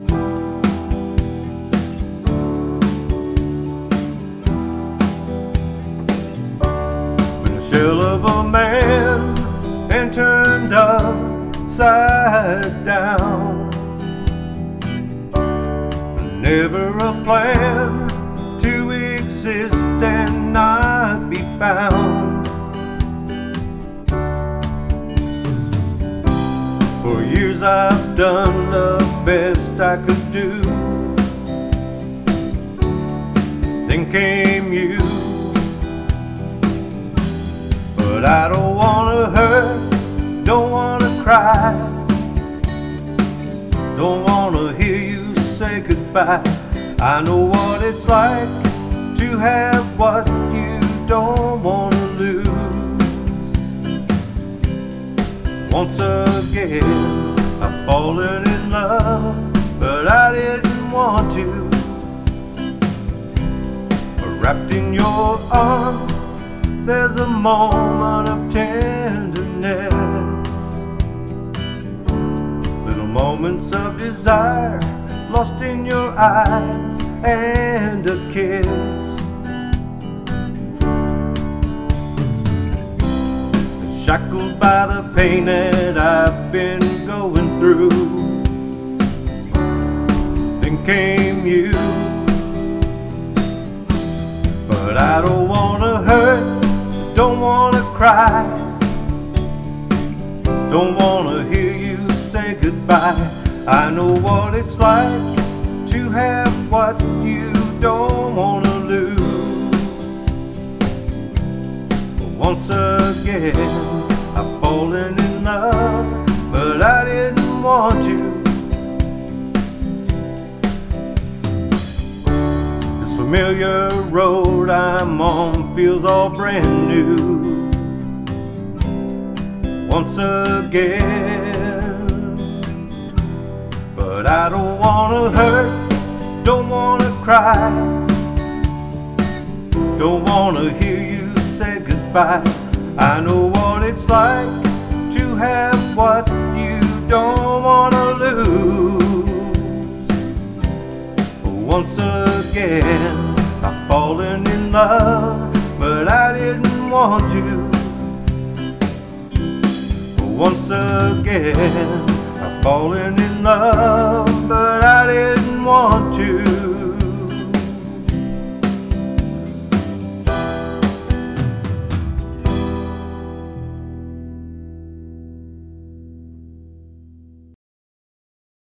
A shell of a man and turned upside down. Never a plan to exist and not be found. For years I've done the best I could do. Then came you. But I don't wanna hurt, don't wanna cry. Don't wanna hear you say goodbye. I know what it's like to have what you don't wanna lose. Once again, I've fallen in love, to. Wrapped in your arms, there's a moment of tenderness. Little moments of desire lost in your eyes and a kiss. Shackled by the pain that I've been going through. Came you. But I don't wanna hurt, don't wanna cry. Don't wanna hear you say goodbye. I know what it's like to have what you don't wanna lose. But Once again, I've fallen in love, familiar road I'm on feels all brand new. Once again, but I don't wanna hurt, don't wanna cry, don't wanna hear you say goodbye. I know what it's like to have Once again, I've fallen in love, but I didn't want to. Once again, I've fallen in love,